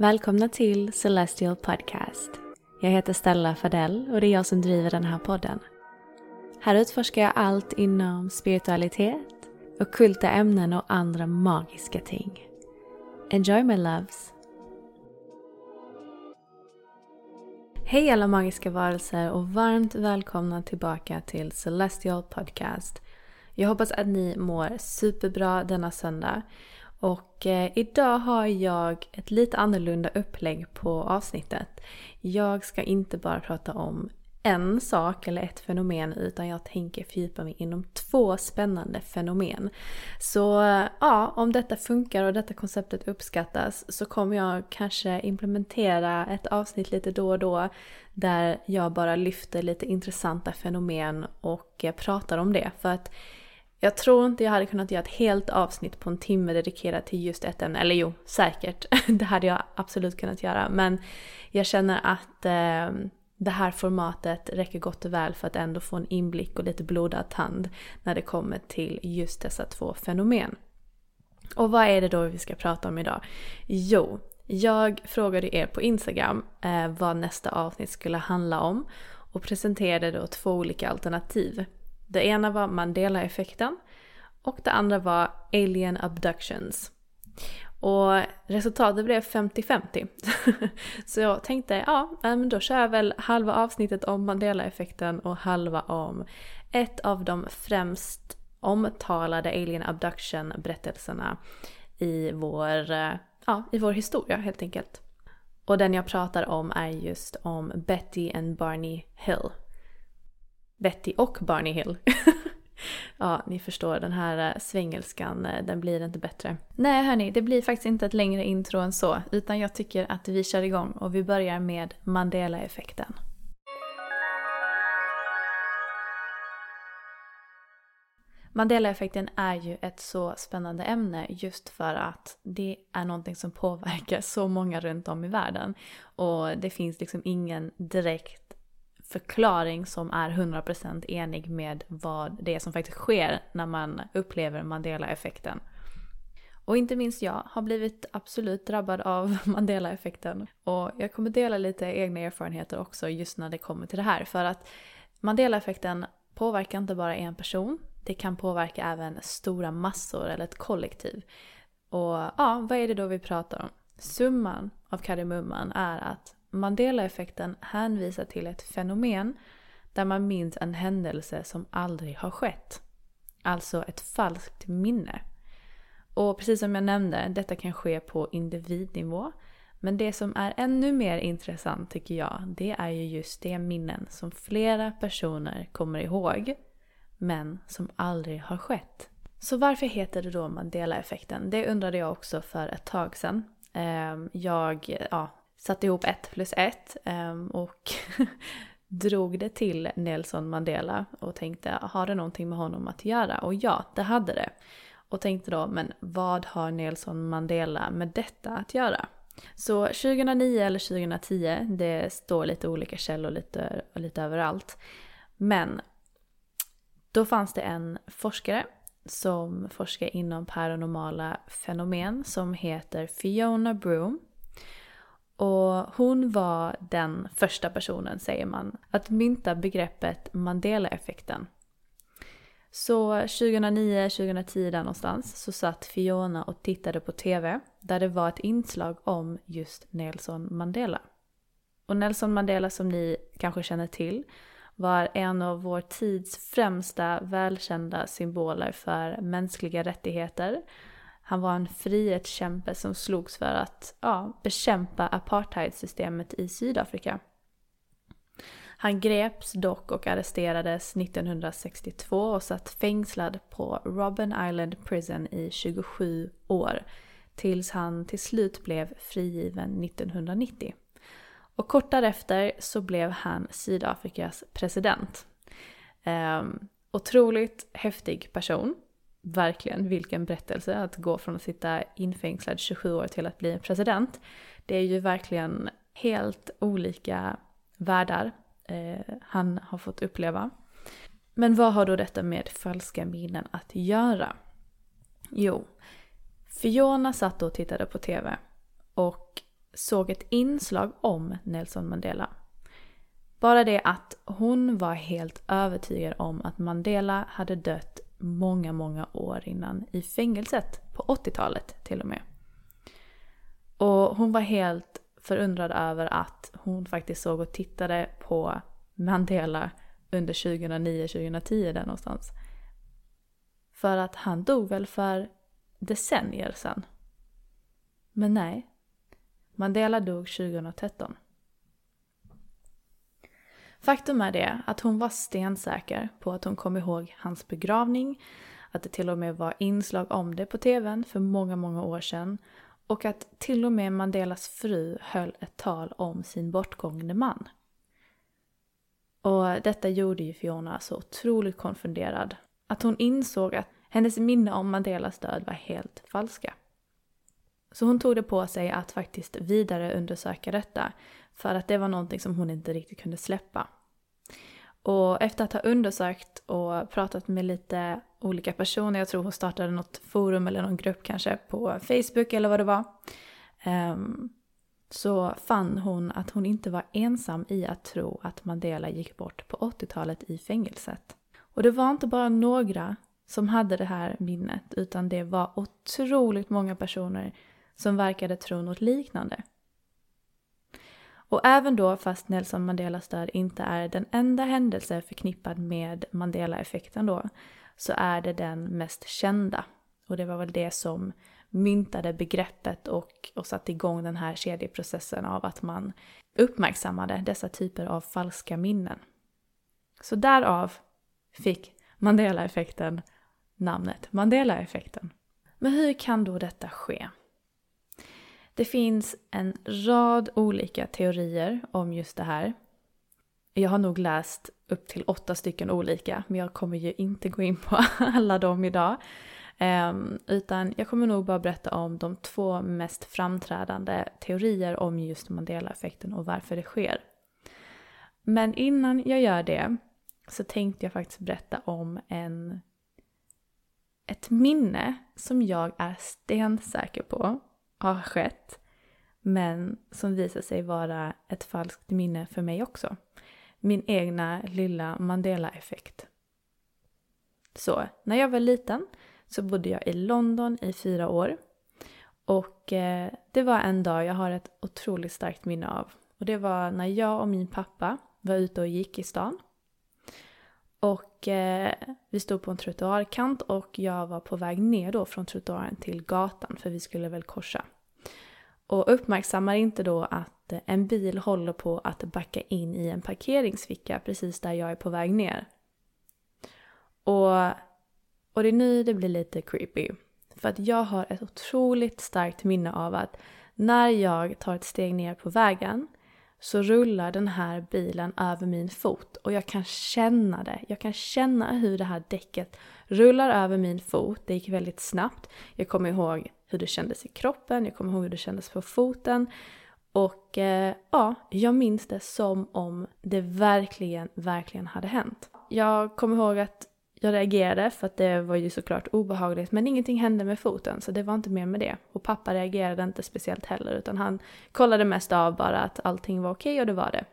Välkomna till Celestial Podcast. Jag heter Stella Fadell och det är jag som driver den här podden. Här utforskar jag allt inom spiritualitet, ockulta ämnen och andra magiska ting. Enjoy my loves! Hej alla magiska varelser och varmt välkomna tillbaka till Celestial Podcast. Jag hoppas att ni mår superbra denna söndag. Och eh, idag har jag ett lite annorlunda upplägg på avsnittet. Jag ska inte bara prata om en sak eller ett fenomen utan jag tänker fördjupa mig inom två spännande fenomen. Så eh, ja, om detta funkar och detta konceptet uppskattas så kommer jag kanske implementera ett avsnitt lite då och då där jag bara lyfter lite intressanta fenomen och eh, pratar om det. För att jag tror inte jag hade kunnat göra ett helt avsnitt på en timme dedikerat till just ett ämne. Eller jo, säkert. Det hade jag absolut kunnat göra. Men jag känner att eh, det här formatet räcker gott och väl för att ändå få en inblick och lite blodad tand när det kommer till just dessa två fenomen. Och vad är det då vi ska prata om idag? Jo, jag frågade er på Instagram eh, vad nästa avsnitt skulle handla om och presenterade då två olika alternativ. Det ena var Mandela-effekten och det andra var Alien Abductions. Och resultatet blev 50-50. Så jag tänkte, ja, men då kör jag väl halva avsnittet om Mandela-effekten och halva om ett av de främst omtalade Alien Abduction-berättelserna i vår, ja, i vår historia helt enkelt. Och den jag pratar om är just om Betty and Barney Hill. Betty och Barney Hill. ja, ni förstår, den här eh, svengelskan, eh, den blir inte bättre. Nej hörni, det blir faktiskt inte ett längre intro än så, utan jag tycker att vi kör igång och vi börjar med Mandela-effekten. Mandela-effekten är ju ett så spännande ämne just för att det är någonting som påverkar så många runt om i världen. Och det finns liksom ingen direkt förklaring som är 100% enig med vad det är som faktiskt sker när man upplever Mandela-effekten. Och inte minst jag har blivit absolut drabbad av Mandela-effekten. Och jag kommer dela lite egna erfarenheter också just när det kommer till det här. För att Mandela-effekten påverkar inte bara en person, det kan påverka även stora massor eller ett kollektiv. Och ja, vad är det då vi pratar om? Summan av kardemumman är att Mandela-effekten hänvisar till ett fenomen där man minns en händelse som aldrig har skett. Alltså ett falskt minne. Och precis som jag nämnde, detta kan ske på individnivå. Men det som är ännu mer intressant tycker jag, det är ju just de minnen som flera personer kommer ihåg, men som aldrig har skett. Så varför heter det då Mandela-effekten? Det undrade jag också för ett tag sedan. Ehm, jag, ja, satte ihop ett plus ett ehm, och drog det till Nelson Mandela och tänkte, har det någonting med honom att göra? Och ja, det hade det. och tänkte då, men vad har Nelson Mandela med detta att göra? Så 2009 eller 2010, det står lite olika källor lite, lite överallt. Men då fanns det en forskare som forskar inom paranormala fenomen som heter Fiona Broom. Och hon var den första personen, säger man, att mynta begreppet Mandela-effekten. Så 2009-2010 där någonstans så satt Fiona och tittade på TV där det var ett inslag om just Nelson Mandela. Och Nelson Mandela som ni kanske känner till var en av vår tids främsta välkända symboler för mänskliga rättigheter. Han var en frihetskämpe som slogs för att ja, bekämpa apartheidsystemet i Sydafrika. Han greps dock och arresterades 1962 och satt fängslad på Robben Island Prison i 27 år tills han till slut blev frigiven 1990. Och kort därefter så blev han Sydafrikas president. Um, otroligt häftig person. Verkligen, vilken berättelse att gå från att sitta infängslad 27 år till att bli president. Det är ju verkligen helt olika världar eh, han har fått uppleva. Men vad har då detta med falska minnen att göra? Jo, Fiona satt och tittade på TV och såg ett inslag om Nelson Mandela. Bara det att hon var helt övertygad om att Mandela hade dött många, många år innan i fängelset. På 80-talet till och med. Och hon var helt förundrad över att hon faktiskt såg och tittade på Mandela under 2009-2010 där någonstans. För att han dog väl för decennier sedan. Men nej, Mandela dog 2013. Faktum är det att hon var stensäker på att hon kom ihåg hans begravning, att det till och med var inslag om det på tvn för många, många år sedan och att till och med Mandelas fru höll ett tal om sin bortgångne man. Och detta gjorde ju Fiona så otroligt konfunderad att hon insåg att hennes minne om Mandelas död var helt falska. Så hon tog det på sig att faktiskt vidare undersöka detta för att det var någonting som hon inte riktigt kunde släppa. Och efter att ha undersökt och pratat med lite olika personer, jag tror hon startade något forum eller någon grupp kanske på Facebook eller vad det var. Ehm, så fann hon att hon inte var ensam i att tro att Mandela gick bort på 80-talet i fängelset. Och det var inte bara några som hade det här minnet, utan det var otroligt många personer som verkade tro något liknande. Och även då, fast Nelson Mandelas död inte är den enda händelse förknippad med Mandela-effekten då, så är det den mest kända. Och det var väl det som myntade begreppet och, och satte igång den här kedjeprocessen av att man uppmärksammade dessa typer av falska minnen. Så därav fick Mandela-effekten namnet Mandela-effekten. Men hur kan då detta ske? Det finns en rad olika teorier om just det här. Jag har nog läst upp till åtta stycken olika, men jag kommer ju inte gå in på alla dem idag. Ehm, utan jag kommer nog bara berätta om de två mest framträdande teorier om just Mandela-effekten och varför det sker. Men innan jag gör det så tänkte jag faktiskt berätta om en, ett minne som jag är stensäker på har skett men som visar sig vara ett falskt minne för mig också. Min egna lilla Mandela-effekt. Så, när jag var liten så bodde jag i London i fyra år. Och eh, det var en dag jag har ett otroligt starkt minne av. Och det var när jag och min pappa var ute och gick i stan. Och eh, vi stod på en trottoarkant och jag var på väg ner då från trottoaren till gatan för vi skulle väl korsa. Och uppmärksammar inte då att eh, en bil håller på att backa in i en parkeringsficka precis där jag är på väg ner. Och, och det är nu det blir lite creepy. För att jag har ett otroligt starkt minne av att när jag tar ett steg ner på vägen så rullar den här bilen över min fot och jag kan känna det. Jag kan känna hur det här däcket rullar över min fot. Det gick väldigt snabbt. Jag kommer ihåg hur det kändes i kroppen, jag kommer ihåg hur det kändes på foten. Och eh, ja, jag minns det som om det verkligen, verkligen hade hänt. Jag kommer ihåg att jag reagerade för att det var ju såklart obehagligt men ingenting hände med foten så det var inte mer med det. Och pappa reagerade inte speciellt heller utan han kollade mest av bara att allting var okej och det var det.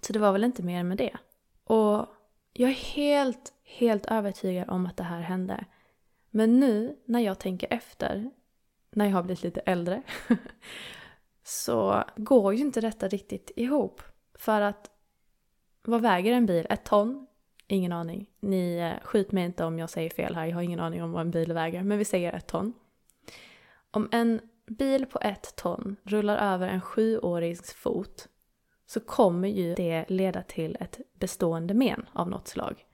Så det var väl inte mer med det. Och jag är helt, helt övertygad om att det här hände. Men nu när jag tänker efter, när jag har blivit lite äldre, så går ju inte detta riktigt ihop. För att vad väger en bil? Ett ton? Ingen aning. Ni eh, skjut mig inte om jag säger fel här, jag har ingen aning om vad en bil väger, men vi säger ett ton. Om en bil på ett ton rullar över en sjuårings fot så kommer ju det leda till ett bestående men av något slag.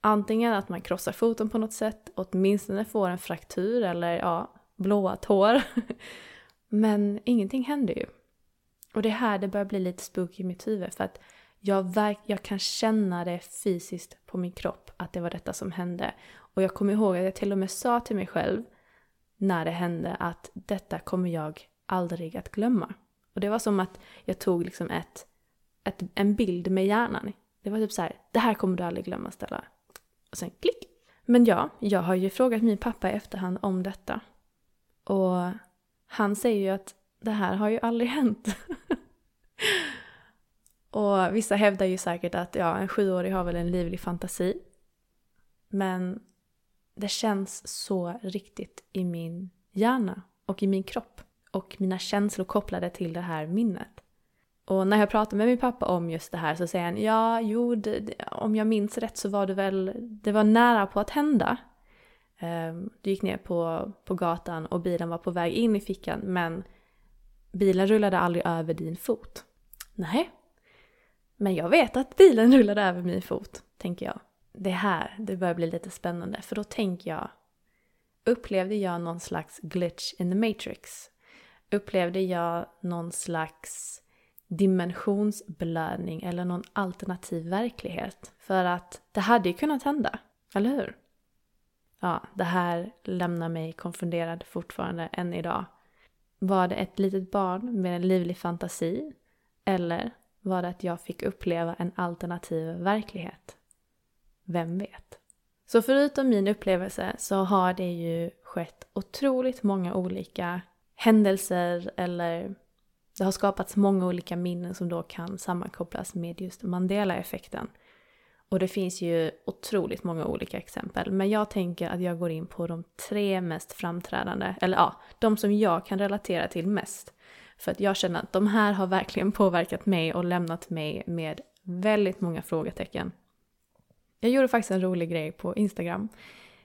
Antingen att man krossar foten på något sätt, åtminstone får en fraktur eller ja, blåa tår. Men ingenting händer ju. Och det är här det börjar bli lite spooky i mitt huvud för att jag, verk, jag kan känna det fysiskt på min kropp att det var detta som hände. Och jag kommer ihåg att jag till och med sa till mig själv när det hände att detta kommer jag aldrig att glömma. Och det var som att jag tog liksom ett, ett, en bild med hjärnan. Det var typ så här, det här kommer du aldrig glömma Stella. Och sen klick! Men ja, jag har ju frågat min pappa i efterhand om detta. Och han säger ju att det här har ju aldrig hänt. Och vissa hävdar ju säkert att ja, en sjuårig har väl en livlig fantasi. Men det känns så riktigt i min hjärna och i min kropp. Och mina känslor kopplade till det här minnet. Och när jag pratar med min pappa om just det här så säger han ja, jo, det, det, om jag minns rätt så var det väl, det var nära på att hända. Ehm, du gick ner på, på gatan och bilen var på väg in i fickan men bilen rullade aldrig över din fot. Nej, men jag vet att bilen rullade över min fot, tänker jag. Det här, det börjar bli lite spännande för då tänker jag Upplevde jag någon slags glitch in the matrix? Upplevde jag någon slags dimensionsblödning eller någon alternativ verklighet? För att det hade ju kunnat hända, eller hur? Ja, det här lämnar mig konfunderad fortfarande än idag. Var det ett litet barn med en livlig fantasi? Eller var det att jag fick uppleva en alternativ verklighet. Vem vet? Så förutom min upplevelse så har det ju skett otroligt många olika händelser eller det har skapats många olika minnen som då kan sammankopplas med just Mandela-effekten. Och det finns ju otroligt många olika exempel, men jag tänker att jag går in på de tre mest framträdande, eller ja, de som jag kan relatera till mest. För att jag känner att de här har verkligen påverkat mig och lämnat mig med väldigt många frågetecken. Jag gjorde faktiskt en rolig grej på Instagram.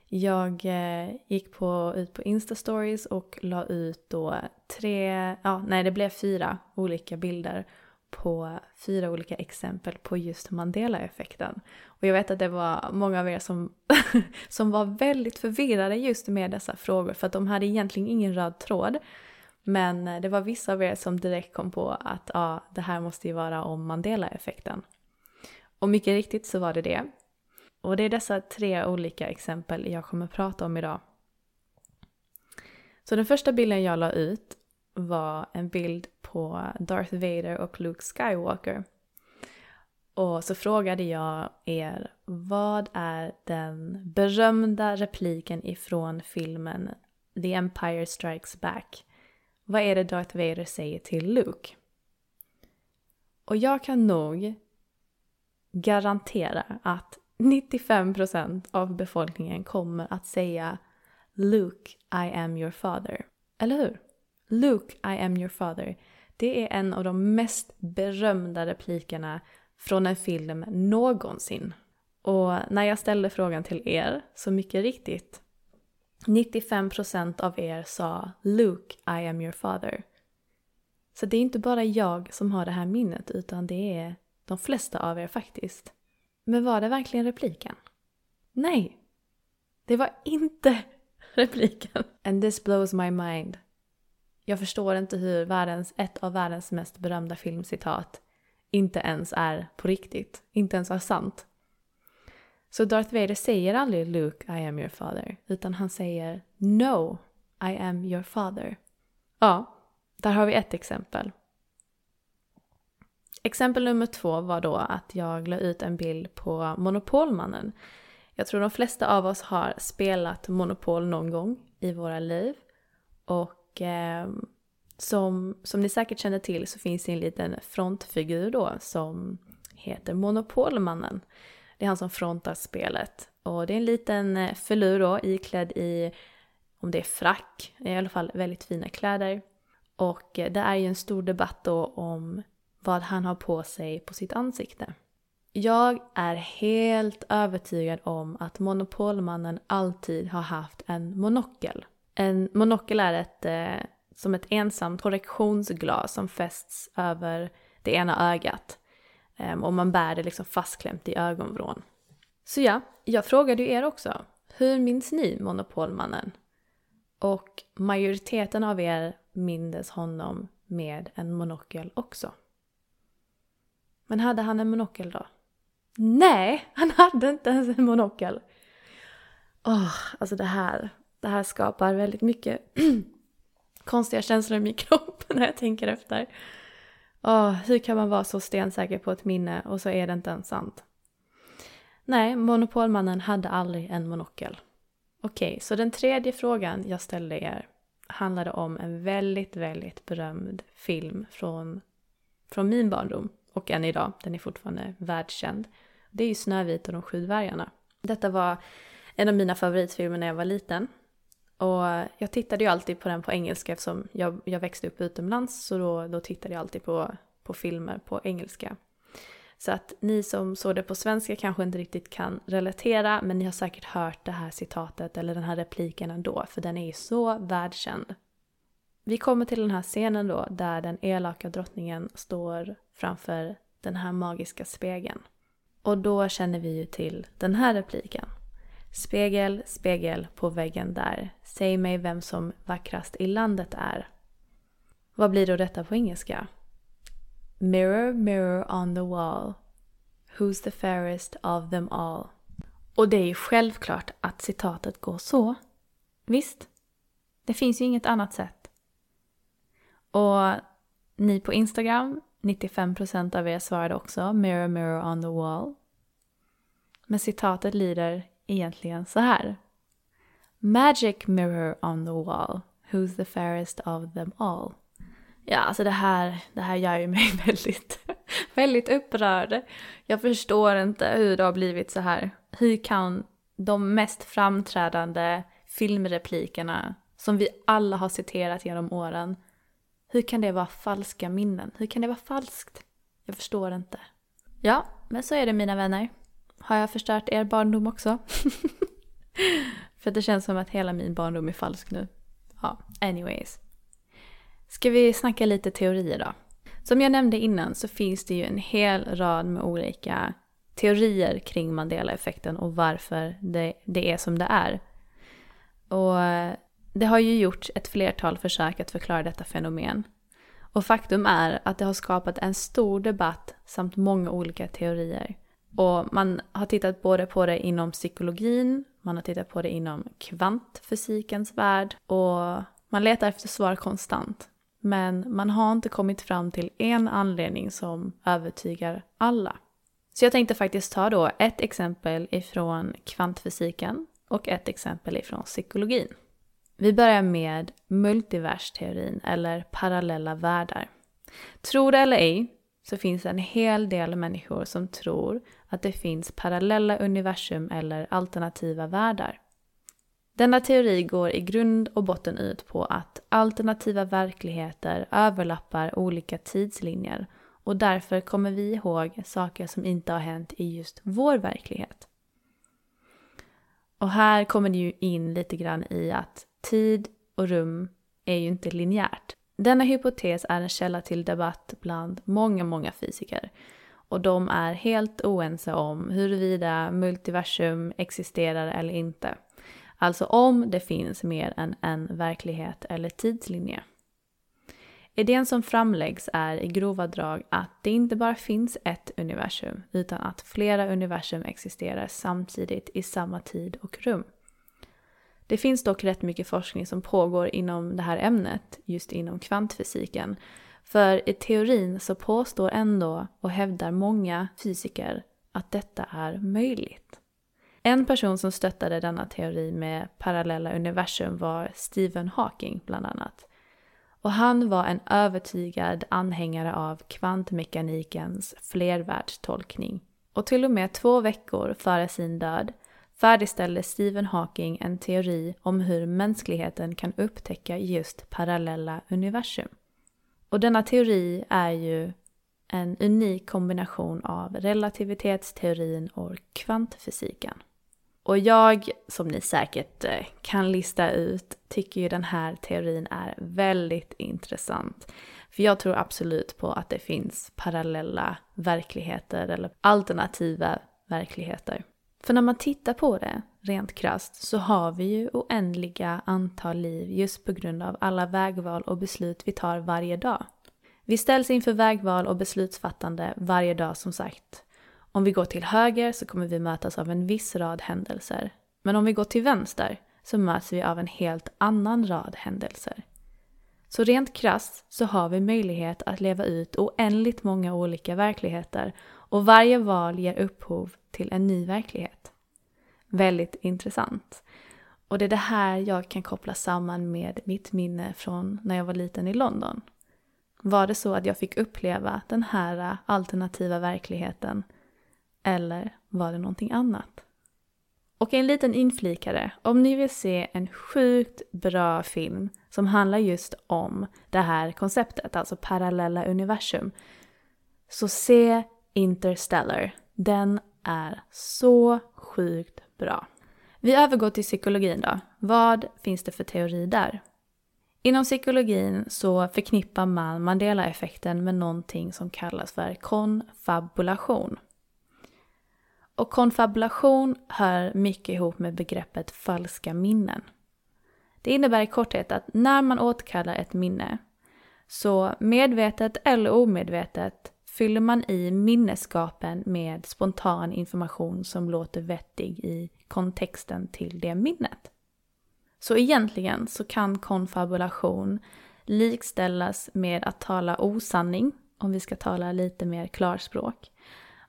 Jag eh, gick på, ut på Insta-stories och la ut då tre, ja nej det blev fyra olika bilder på fyra olika exempel på just Mandela-effekten. Och jag vet att det var många av er som, som var väldigt förvirrade just med dessa frågor för att de hade egentligen ingen röd tråd. Men eh, det var vissa av er som direkt kom på att ja, det här måste ju vara om Mandela-effekten. Och mycket riktigt så var det det. Och det är dessa tre olika exempel jag kommer prata om idag. Så den första bilden jag la ut var en bild på Darth Vader och Luke Skywalker. Och så frågade jag er, vad är den berömda repliken ifrån filmen The Empire Strikes Back? Vad är det Darth Vader säger till Luke? Och jag kan nog garantera att 95% av befolkningen kommer att säga Luke, I am your father. Eller hur? Luke, I am your father. Det är en av de mest berömda replikerna från en film någonsin. Och när jag ställde frågan till er, så mycket riktigt, 95% av er sa Luke, I am your father. Så det är inte bara jag som har det här minnet utan det är de flesta av er faktiskt. Men var det verkligen repliken? Nej! Det var inte repliken. And this blows my mind. Jag förstår inte hur världens, ett av världens mest berömda filmcitat inte ens är på riktigt, inte ens är sant. Så Darth Vader säger aldrig Luke, I am your father, utan han säger No, I am your father. Ja, där har vi ett exempel. Exempel nummer två var då att jag la ut en bild på Monopolmannen. Jag tror de flesta av oss har spelat Monopol någon gång i våra liv. Och eh, som, som ni säkert känner till så finns det en liten frontfigur då som heter Monopolmannen. Det är han som frontar spelet. Och det är en liten eh, filur då iklädd i, om det är frack, i alla fall väldigt fina kläder. Och eh, det är ju en stor debatt då om vad han har på sig på sitt ansikte. Jag är helt övertygad om att Monopolmannen alltid har haft en monokel. En monokel är ett, eh, som ett ensamt korrektionsglas som fästs över det ena ögat. Ehm, och man bär det liksom fastklämt i ögonvrån. Så ja, jag frågade ju er också. Hur minns ni Monopolmannen? Och majoriteten av er mindes honom med en monokel också. Men hade han en monokel då? Nej, han hade inte ens en monokel. Åh, oh, alltså det här, det här skapar väldigt mycket konstiga känslor i min kropp när jag tänker efter. Åh, oh, hur kan man vara så stensäker på ett minne och så är det inte ens sant? Nej, Monopolmannen hade aldrig en monokel. Okej, så den tredje frågan jag ställde er handlade om en väldigt, väldigt berömd film från, från min barndom och än idag. Den är fortfarande världskänd. Det är ju Snövit och de sju dvärgarna. Detta var en av mina favoritfilmer när jag var liten. Och jag tittade ju alltid på den på engelska eftersom jag, jag växte upp utomlands så då, då tittade jag alltid på, på filmer på engelska. Så att ni som såg det på svenska kanske inte riktigt kan relatera men ni har säkert hört det här citatet eller den här repliken ändå för den är ju så världskänd. Vi kommer till den här scenen då där den elaka drottningen står framför den här magiska spegeln. Och då känner vi ju till den här repliken. Spegel, spegel på väggen där. Säg mig vem som vackrast i landet är. Vad blir då detta på engelska? Mirror, mirror on the wall. Who's the fairest of them all? Och det är ju självklart att citatet går så. Visst? Det finns ju inget annat sätt. Och ni på Instagram, 95% av er svarade också Mirror, mirror on the wall. Men citatet lyder egentligen så här. Magic mirror on the wall, who's the fairest of them all? Ja, alltså det här, det här gör ju mig väldigt, väldigt upprörd. Jag förstår inte hur det har blivit så här. Hur kan de mest framträdande filmreplikerna som vi alla har citerat genom åren, hur kan det vara falska minnen? Hur kan det vara falskt? Jag förstår inte. Ja, men så är det mina vänner. Har jag förstört er barndom också? För det känns som att hela min barndom är falsk nu. Ja, anyways. Ska vi snacka lite teorier då? Som jag nämnde innan så finns det ju en hel rad med olika teorier kring Mandela-effekten och varför det, det är som det är. Och eh, det har ju gjorts ett flertal försök att förklara detta fenomen. Och faktum är att det har skapat en stor debatt samt många olika teorier. Och man har tittat både på det inom psykologin, man har tittat på det inom kvantfysikens värld och man letar efter svar konstant. Men man har inte kommit fram till en anledning som övertygar alla. Så jag tänkte faktiskt ta då ett exempel ifrån kvantfysiken och ett exempel ifrån psykologin. Vi börjar med multiversteorin eller parallella världar. Tro det eller ej så finns det en hel del människor som tror att det finns parallella universum eller alternativa världar. Denna teori går i grund och botten ut på att alternativa verkligheter överlappar olika tidslinjer och därför kommer vi ihåg saker som inte har hänt i just vår verklighet. Och här kommer det ju in lite grann i att tid och rum är ju inte linjärt. Denna hypotes är en källa till debatt bland många, många fysiker. Och de är helt oense om huruvida multiversum existerar eller inte. Alltså om det finns mer än en verklighet eller tidslinje. Idén som framläggs är i grova drag att det inte bara finns ett universum, utan att flera universum existerar samtidigt i samma tid och rum. Det finns dock rätt mycket forskning som pågår inom det här ämnet, just inom kvantfysiken. För i teorin så påstår ändå och hävdar många fysiker att detta är möjligt. En person som stöttade denna teori med parallella universum var Stephen Hawking bland annat. Och han var en övertygad anhängare av kvantmekanikens flervärldstolkning. Och till och med två veckor före sin död färdigställde Stephen Hawking en teori om hur mänskligheten kan upptäcka just parallella universum. Och denna teori är ju en unik kombination av relativitetsteorin och kvantfysiken. Och jag, som ni säkert eh, kan lista ut, tycker ju den här teorin är väldigt intressant. För jag tror absolut på att det finns parallella verkligheter eller alternativa verkligheter. För när man tittar på det rent krast så har vi ju oändliga antal liv just på grund av alla vägval och beslut vi tar varje dag. Vi ställs inför vägval och beslutsfattande varje dag som sagt. Om vi går till höger så kommer vi mötas av en viss rad händelser. Men om vi går till vänster så möts vi av en helt annan rad händelser. Så rent krasst så har vi möjlighet att leva ut oändligt många olika verkligheter och varje val ger upphov till en ny verklighet. Väldigt intressant. Och det är det här jag kan koppla samman med mitt minne från när jag var liten i London. Var det så att jag fick uppleva den här alternativa verkligheten eller var det någonting annat? Och en liten inflikare, om ni vill se en sjukt bra film som handlar just om det här konceptet, alltså parallella universum, så se Interstellar. Den är så sjukt bra. Vi övergår till psykologin då. Vad finns det för teori där? Inom psykologin så förknippar man Mandela-effekten med någonting som kallas för konfabulation. Och konfabulation hör mycket ihop med begreppet falska minnen. Det innebär i korthet att när man återkallar ett minne, så medvetet eller omedvetet fyller man i minnesskapen med spontan information som låter vettig i kontexten till det minnet. Så egentligen så kan konfabulation likställas med att tala osanning, om vi ska tala lite mer klarspråk.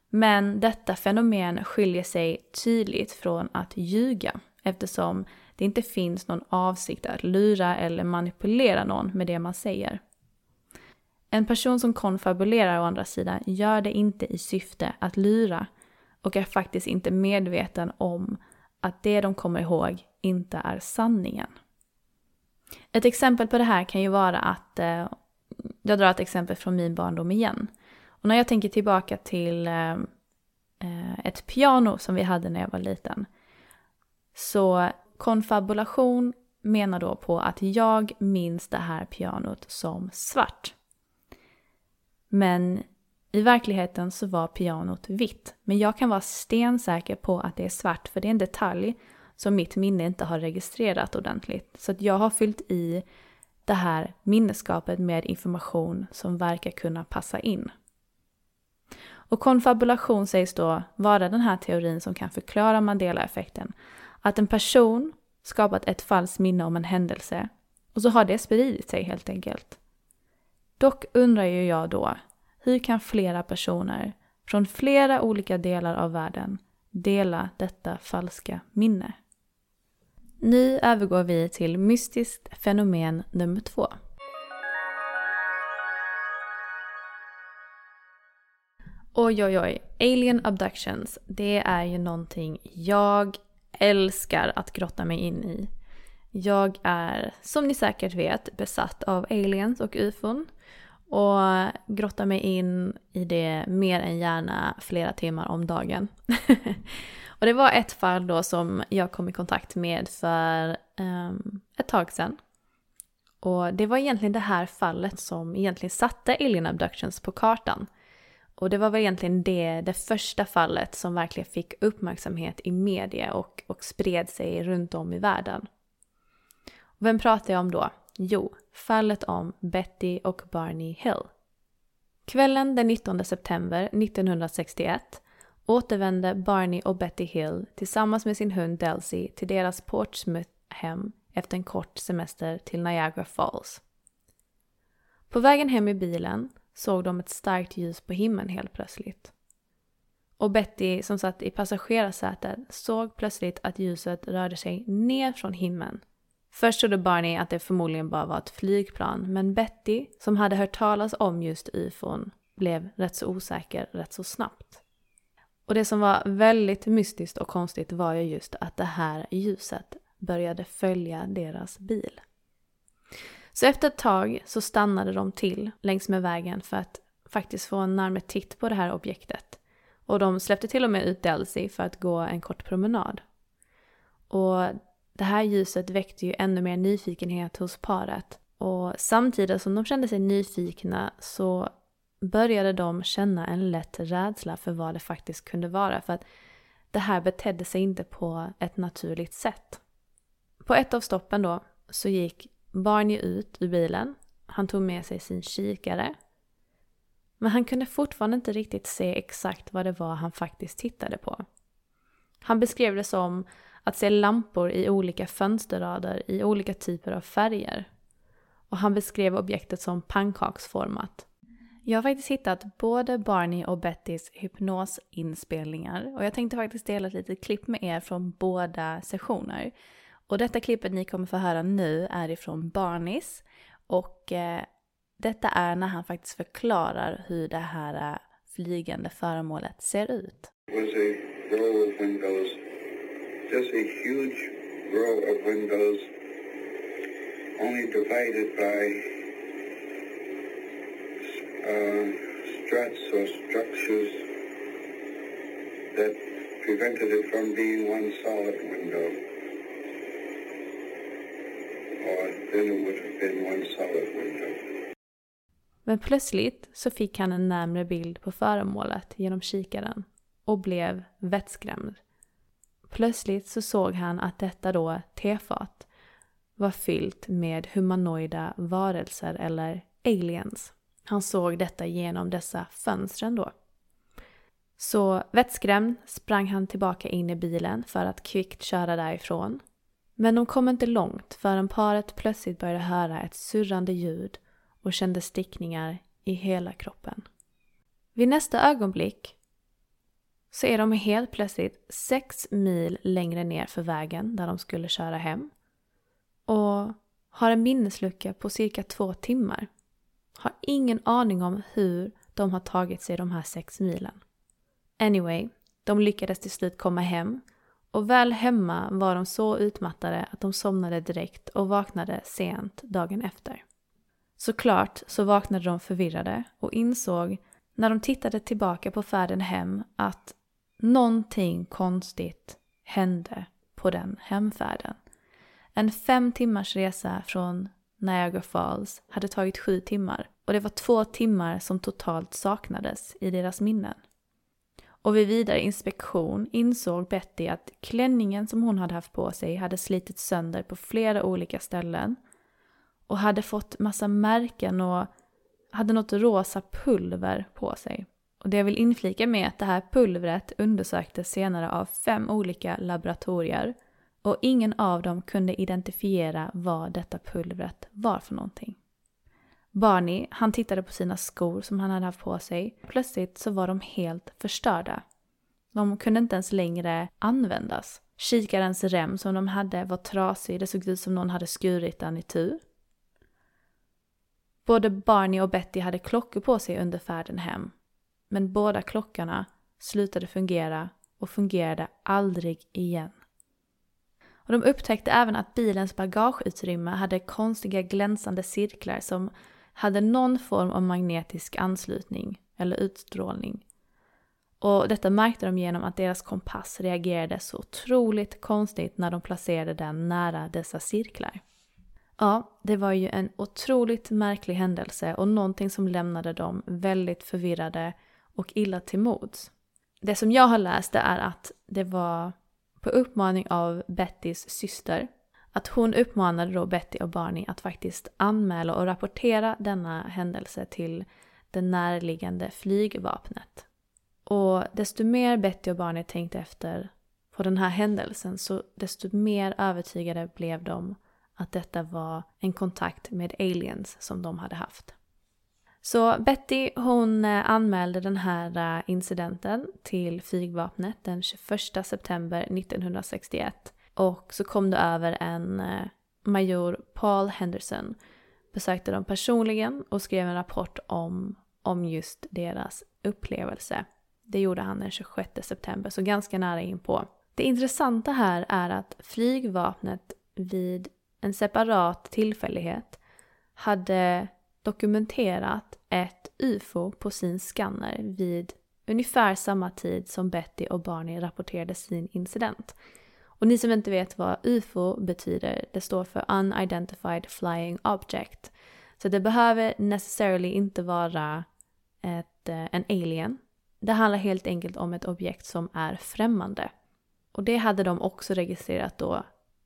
Men detta fenomen skiljer sig tydligt från att ljuga eftersom det inte finns någon avsikt att lura eller manipulera någon med det man säger. En person som konfabulerar å andra sidan gör det inte i syfte att lyra och är faktiskt inte medveten om att det de kommer ihåg inte är sanningen. Ett exempel på det här kan ju vara att, eh, jag drar ett exempel från min barndom igen. Och när jag tänker tillbaka till eh, eh ett piano som vi hade när jag var liten. Så konfabulation menar då på att jag minns det här pianot som svart. Men i verkligheten så var pianot vitt. Men jag kan vara stensäker på att det är svart för det är en detalj som mitt minne inte har registrerat ordentligt. Så att jag har fyllt i det här minnesskapet med information som verkar kunna passa in. Och konfabulation sägs då vara den här teorin som kan förklara Mandela-effekten. Att en person skapat ett falskt minne om en händelse och så har det spridit sig helt enkelt. Dock undrar ju jag då, hur kan flera personer från flera olika delar av världen dela detta falska minne? Nu övergår vi till mystiskt fenomen nummer två. Oj, oj, oj. Alien abductions, det är ju någonting jag älskar att grotta mig in i. Jag är, som ni säkert vet, besatt av aliens och ufon. Och grottar mig in i det mer än gärna flera timmar om dagen. och det var ett fall då som jag kom i kontakt med för um, ett tag sedan. Och det var egentligen det här fallet som egentligen satte alien abductions på kartan. Och det var väl egentligen det, det första fallet som verkligen fick uppmärksamhet i media och, och spred sig runt om i världen. Vem pratar jag om då? Jo, fallet om Betty och Barney Hill. Kvällen den 19 september 1961 återvände Barney och Betty Hill tillsammans med sin hund Delcy till deras Portsmouth-hem efter en kort semester till Niagara Falls. På vägen hem i bilen såg de ett starkt ljus på himlen helt plötsligt. Och Betty som satt i passagerarsätet såg plötsligt att ljuset rörde sig ner från himlen. Först trodde Barney att det förmodligen bara var ett flygplan, men Betty, som hade hört talas om just ufon, blev rätt så osäker rätt så snabbt. Och det som var väldigt mystiskt och konstigt var ju just att det här ljuset började följa deras bil. Så efter ett tag så stannade de till längs med vägen för att faktiskt få en närmare titt på det här objektet. Och de släppte till och med ut Delsi för att gå en kort promenad. Och det här ljuset väckte ju ännu mer nyfikenhet hos paret. Och samtidigt som de kände sig nyfikna så började de känna en lätt rädsla för vad det faktiskt kunde vara. För att det här betedde sig inte på ett naturligt sätt. På ett av stoppen då så gick Barney ut ur bilen. Han tog med sig sin kikare. Men han kunde fortfarande inte riktigt se exakt vad det var han faktiskt tittade på. Han beskrev det som att se lampor i olika fönsterrader i olika typer av färger. Och han beskrev objektet som pannkaksformat. Jag har faktiskt hittat både Barney och Bettys hypnosinspelningar och jag tänkte faktiskt dela ett litet klipp med er från båda sessioner. Och detta klippet ni kommer få höra nu är ifrån Barneys och eh, detta är när han faktiskt förklarar hur det här eh, flygande föremålet ser ut. It was a row of windows, just a huge row of windows, only divided by uh, struts or structures that prevented it from being one solid window. Or then it would have been one solid window. Men plötsligt så fick han en närmre bild på föremålet genom kikaren och blev vettskrämd. Plötsligt så såg han att detta då tefat var fyllt med humanoida varelser eller aliens. Han såg detta genom dessa fönstren då. Så vettskrämd sprang han tillbaka in i bilen för att kvickt köra därifrån. Men de kom inte långt förrän paret plötsligt började höra ett surrande ljud och kände stickningar i hela kroppen. Vid nästa ögonblick så är de helt plötsligt sex mil längre ner för vägen där de skulle köra hem och har en minneslucka på cirka två timmar. Har ingen aning om hur de har tagit sig de här sex milen. Anyway, de lyckades till slut komma hem och väl hemma var de så utmattade att de somnade direkt och vaknade sent dagen efter. Såklart så vaknade de förvirrade och insåg när de tittade tillbaka på färden hem att någonting konstigt hände på den hemfärden. En fem timmars resa från Niagara Falls hade tagit sju timmar och det var två timmar som totalt saknades i deras minnen. Och vid vidare inspektion insåg Betty att klänningen som hon hade haft på sig hade slitits sönder på flera olika ställen och hade fått massa märken och hade något rosa pulver på sig. Och det jag vill inflika med är att det här pulvret undersöktes senare av fem olika laboratorier och ingen av dem kunde identifiera vad detta pulvret var för någonting. Barney, han tittade på sina skor som han hade haft på sig. Plötsligt så var de helt förstörda. De kunde inte ens längre användas. Kikarens rem som de hade var trasig, det såg ut som någon hade skurit den i tur. Både Barney och Betty hade klockor på sig under färden hem. Men båda klockorna slutade fungera och fungerade aldrig igen. Och de upptäckte även att bilens bagageutrymme hade konstiga glänsande cirklar som hade någon form av magnetisk anslutning eller utstrålning. Och detta märkte de genom att deras kompass reagerade så otroligt konstigt när de placerade den nära dessa cirklar. Ja, det var ju en otroligt märklig händelse och någonting som lämnade dem väldigt förvirrade och illa till mods. Det som jag har läst är att det var på uppmaning av Bettys syster att hon uppmanade då Betty och Barney att faktiskt anmäla och rapportera denna händelse till det närliggande flygvapnet. Och desto mer Betty och Barney tänkte efter på den här händelsen så desto mer övertygade blev de att detta var en kontakt med aliens som de hade haft. Så Betty hon eh, anmälde den här eh, incidenten till flygvapnet den 21 september 1961. Och så kom det över en eh, major Paul Henderson. Besökte dem personligen och skrev en rapport om, om just deras upplevelse. Det gjorde han den 26 september, så ganska nära in på. Det intressanta här är att flygvapnet vid en separat tillfällighet hade dokumenterat ett UFO på sin skanner vid ungefär samma tid som Betty och Barney rapporterade sin incident. Och ni som inte vet vad UFO betyder, det står för Unidentified Flying Object. Så det behöver necessarily inte vara ett, eh, en alien. Det handlar helt enkelt om ett objekt som är främmande. Och det hade de också registrerat då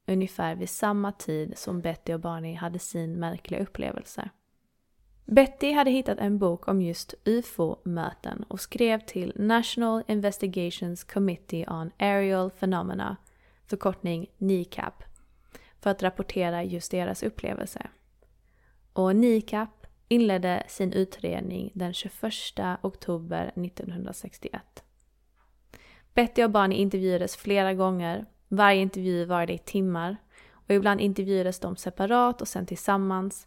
ungefär vid samma tid som Betty och Barney hade sin märkliga upplevelse. Betty hade hittat en bok om just UFO-möten och skrev till National Investigations Committee on Aerial Phenomena, förkortning NICAP, för att rapportera just deras upplevelse. Och NICAP inledde sin utredning den 21 oktober 1961. Betty och Barney intervjuades flera gånger. Varje intervju varade i timmar. Och ibland intervjuades de separat och sen tillsammans.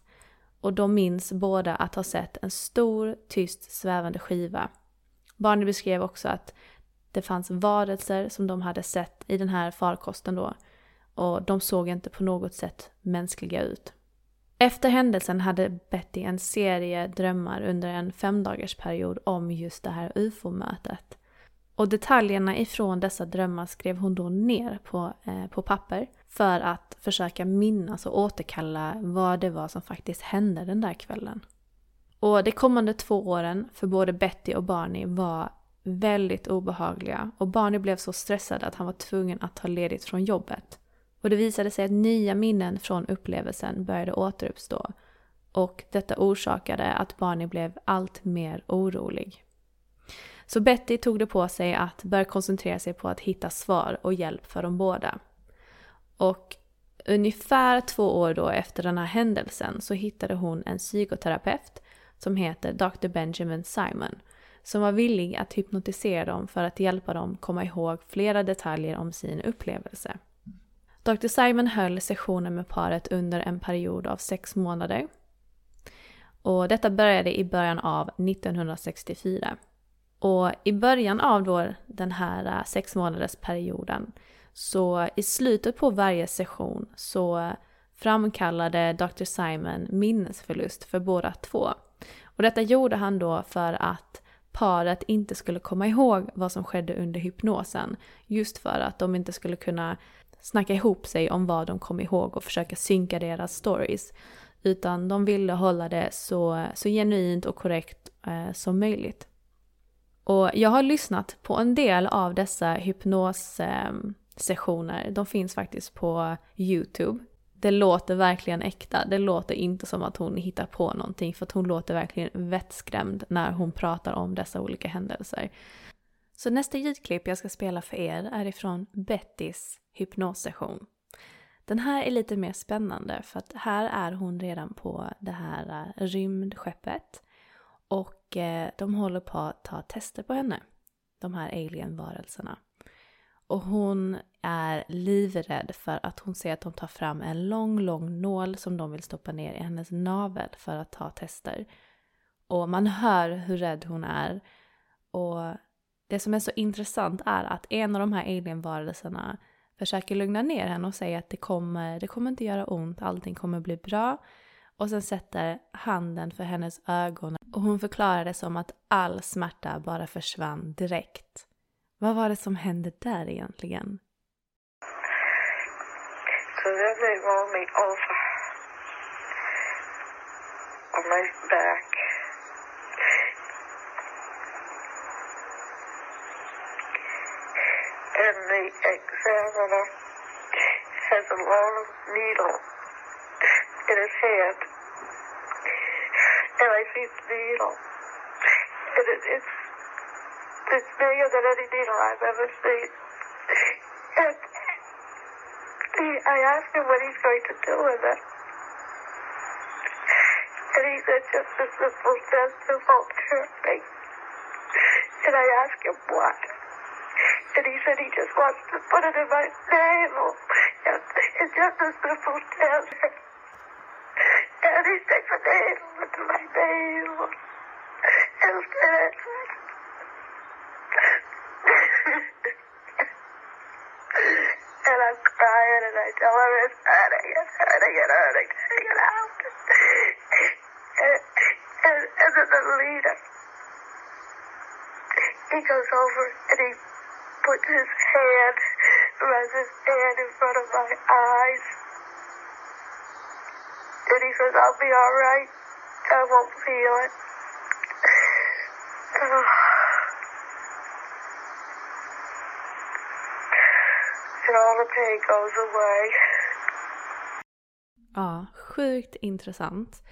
Och de minns båda att ha sett en stor, tyst, svävande skiva. Barney beskrev också att det fanns varelser som de hade sett i den här farkosten då. Och de såg inte på något sätt mänskliga ut. Efter händelsen hade Betty en serie drömmar under en femdagarsperiod om just det här ufo-mötet. Och detaljerna ifrån dessa drömmar skrev hon då ner på, eh, på papper för att försöka minnas och återkalla vad det var som faktiskt hände den där kvällen. Och de kommande två åren för både Betty och Barney var väldigt obehagliga och Barney blev så stressad att han var tvungen att ta ledigt från jobbet. Och det visade sig att nya minnen från upplevelsen började återuppstå och detta orsakade att Barney blev allt mer orolig. Så Betty tog det på sig att börja koncentrera sig på att hitta svar och hjälp för de båda. Och ungefär två år då efter den här händelsen så hittade hon en psykoterapeut som heter Dr. Benjamin Simon som var villig att hypnotisera dem för att hjälpa dem komma ihåg flera detaljer om sin upplevelse. Dr. Simon höll sessioner med paret under en period av sex månader. Och detta började i början av 1964. Och i början av då den här eh, sex månaders perioden så i slutet på varje session så framkallade Dr. Simon minnesförlust för båda två. Och detta gjorde han då för att paret inte skulle komma ihåg vad som skedde under hypnosen. Just för att de inte skulle kunna snacka ihop sig om vad de kom ihåg och försöka synka deras stories. Utan de ville hålla det så, så genuint och korrekt eh, som möjligt. Och jag har lyssnat på en del av dessa hypnos... Ehm, sessioner, De finns faktiskt på YouTube. Det låter verkligen äkta. Det låter inte som att hon hittar på någonting för att hon låter verkligen vettskrämd när hon pratar om dessa olika händelser. Så nästa ljudklipp jag ska spela för er är ifrån Bettys hypnossession. Den här är lite mer spännande för att här är hon redan på det här eh, rymdskeppet och eh, de håller på att ta tester på henne. De här alien-varelserna. Och hon är livrädd för att hon ser att de tar fram en lång, lång nål som de vill stoppa ner i hennes navel för att ta tester. Och man hör hur rädd hon är. Och det som är så intressant är att en av de här alien-varelserna försöker lugna ner henne och säga att det kommer, det kommer inte göra ont, allting kommer bli bra. Och sen sätter handen för hennes ögon och hon förklarar det som att all smärta bara försvann direkt. Vad var det som hände där egentligen? Så then blev roll me over on my back. And the examiner has a long needle in his hand. And I see the needle. And it, it's, it's bigger than any needle I've ever seen. And he, I asked him what he's going to do with it. And he said, just a simple test of alternating. And I asked him what. And he said he just wants to put it in my. And it's just a simple test. And he sticks a needle into my navel. And said, and I'm crying and I tell him it's hurting, it's hurting, it's hurting, take it out. And, and, and then the leader, he goes over and he puts his hand, runs his hand in front of my eyes. And he says, I'll be all right. I won't feel it. Oh. And all the pain goes away. Ja, sjukt intressant.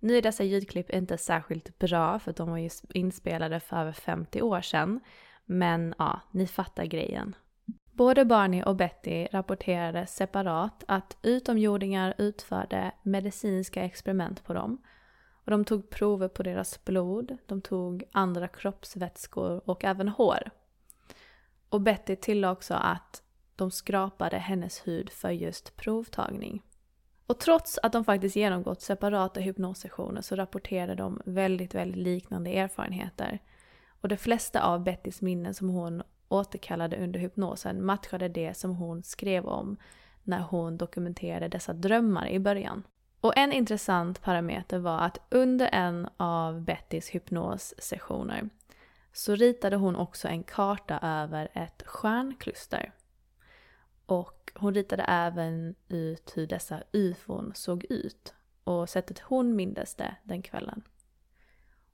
Nu är dessa ljudklipp inte särskilt bra för att de var ju inspelade för över 50 år sedan. Men ja, ni fattar grejen. Både Barney och Betty rapporterade separat att utomjordingar utförde medicinska experiment på dem. Och de tog prover på deras blod, de tog andra kroppsvätskor och även hår. Och Betty tillade också att de skrapade hennes hud för just provtagning. Och trots att de faktiskt genomgått separata hypnossessioner så rapporterade de väldigt, väldigt liknande erfarenheter. Och de flesta av Bettys minnen som hon återkallade under hypnosen matchade det som hon skrev om när hon dokumenterade dessa drömmar i början. Och en intressant parameter var att under en av Bettys hypnossessioner så ritade hon också en karta över ett stjärnkluster. Och hon ritade även ut hur dessa ufon såg ut och sättet hon mindes det den kvällen.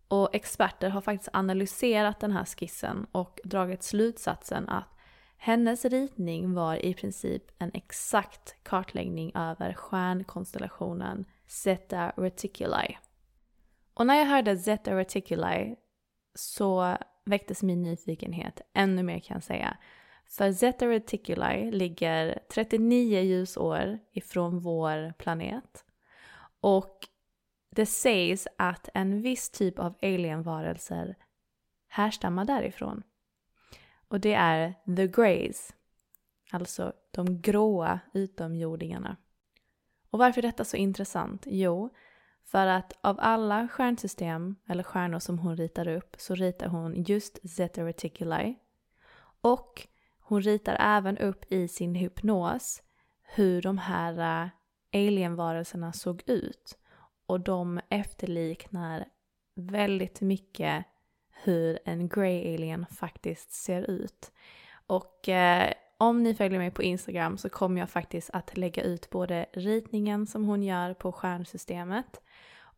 Och experter har faktiskt analyserat den här skissen och dragit slutsatsen att hennes ritning var i princip en exakt kartläggning över stjärnkonstellationen Zeta Reticuli. Och när jag hörde Zeta Reticuli så väcktes min nyfikenhet ännu mer kan jag säga. För Zeta Reticuli ligger 39 ljusår ifrån vår planet. Och det sägs att en viss typ av alienvarelser härstammar därifrån. Och det är the greys, alltså de gråa utomjordingarna. Och varför är detta så intressant? Jo, för att av alla stjärnsystem, eller stjärnor som hon ritar upp, så ritar hon just Zeta Reticuli. Och hon ritar även upp i sin hypnos hur de här äh, alienvarelserna såg ut. Och de efterliknar väldigt mycket hur en grey alien faktiskt ser ut. Och eh, om ni följer mig på Instagram så kommer jag faktiskt att lägga ut både ritningen som hon gör på stjärnsystemet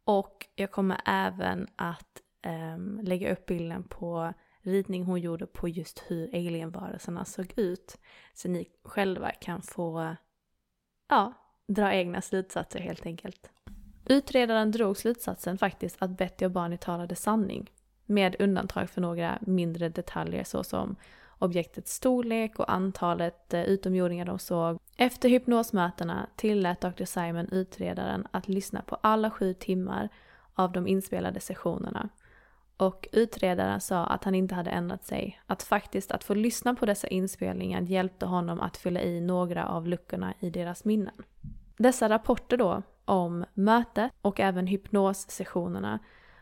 och jag kommer även att eh, lägga upp bilden på ritning hon gjorde på just hur alienvarelserna såg ut. Så ni själva kan få, ja, dra egna slutsatser helt enkelt. Utredaren drog slutsatsen faktiskt att Betty och Barney talade sanning. Med undantag för några mindre detaljer såsom objektets storlek och antalet eh, utomjordingar de såg. Efter hypnosmötena tillät Dr. Simon utredaren att lyssna på alla sju timmar av de inspelade sessionerna. Och utredaren sa att han inte hade ändrat sig. Att faktiskt att få lyssna på dessa inspelningar hjälpte honom att fylla i några av luckorna i deras minnen. Dessa rapporter då om mötet och även hypnossessionerna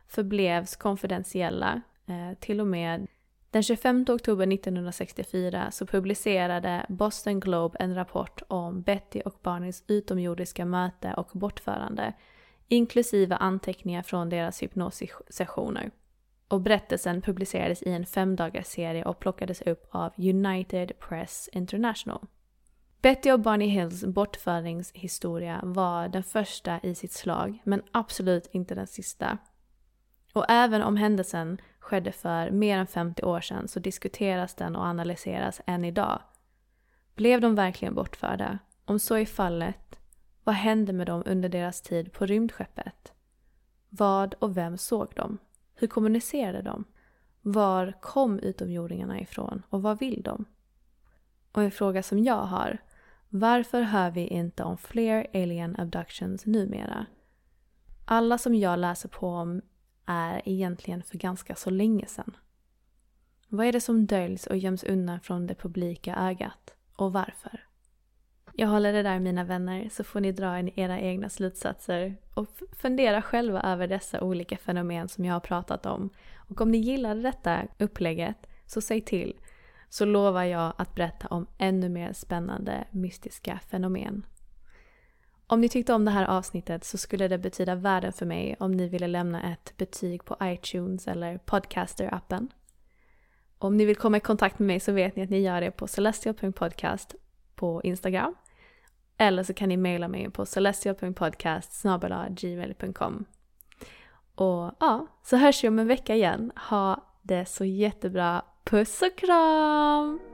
förblevs konfidentiella eh, till och med den 25 oktober 1964 så publicerade Boston Globe en rapport om Betty och Barneys utomjordiska möte och bortförande, inklusive anteckningar från deras hypnossessioner. Och berättelsen publicerades i en femdagarsserie och plockades upp av United Press International. Betty och Barney Hills bortföringshistoria var den första i sitt slag, men absolut inte den sista. Och även om händelsen skedde för mer än 50 år sedan så diskuteras den och analyseras än idag. Blev de verkligen bortförda? Om så är fallet, vad hände med dem under deras tid på rymdskeppet? Vad och vem såg dem? Hur kommunicerade de? Var kom utomjordingarna ifrån och vad vill de? Och en fråga som jag har. Varför hör vi inte om fler alien abductions numera? Alla som jag läser på om är egentligen för ganska så länge sedan. Vad är det som döljs och göms undan från det publika ögat? Och varför? Jag håller det där mina vänner så får ni dra in era egna slutsatser och fundera själva över dessa olika fenomen som jag har pratat om. Och om ni gillade detta upplägget så säg till så lovar jag att berätta om ännu mer spännande mystiska fenomen. Om ni tyckte om det här avsnittet så skulle det betyda världen för mig om ni ville lämna ett betyg på iTunes eller Podcaster-appen. Om ni vill komma i kontakt med mig så vet ni att ni gör det på celestial.podcast på Instagram. Eller så kan ni mejla mig på celestial.podcast gmail.com. Och ja, så hörs vi om en vecka igen. Ha det så jättebra. Puss och kram!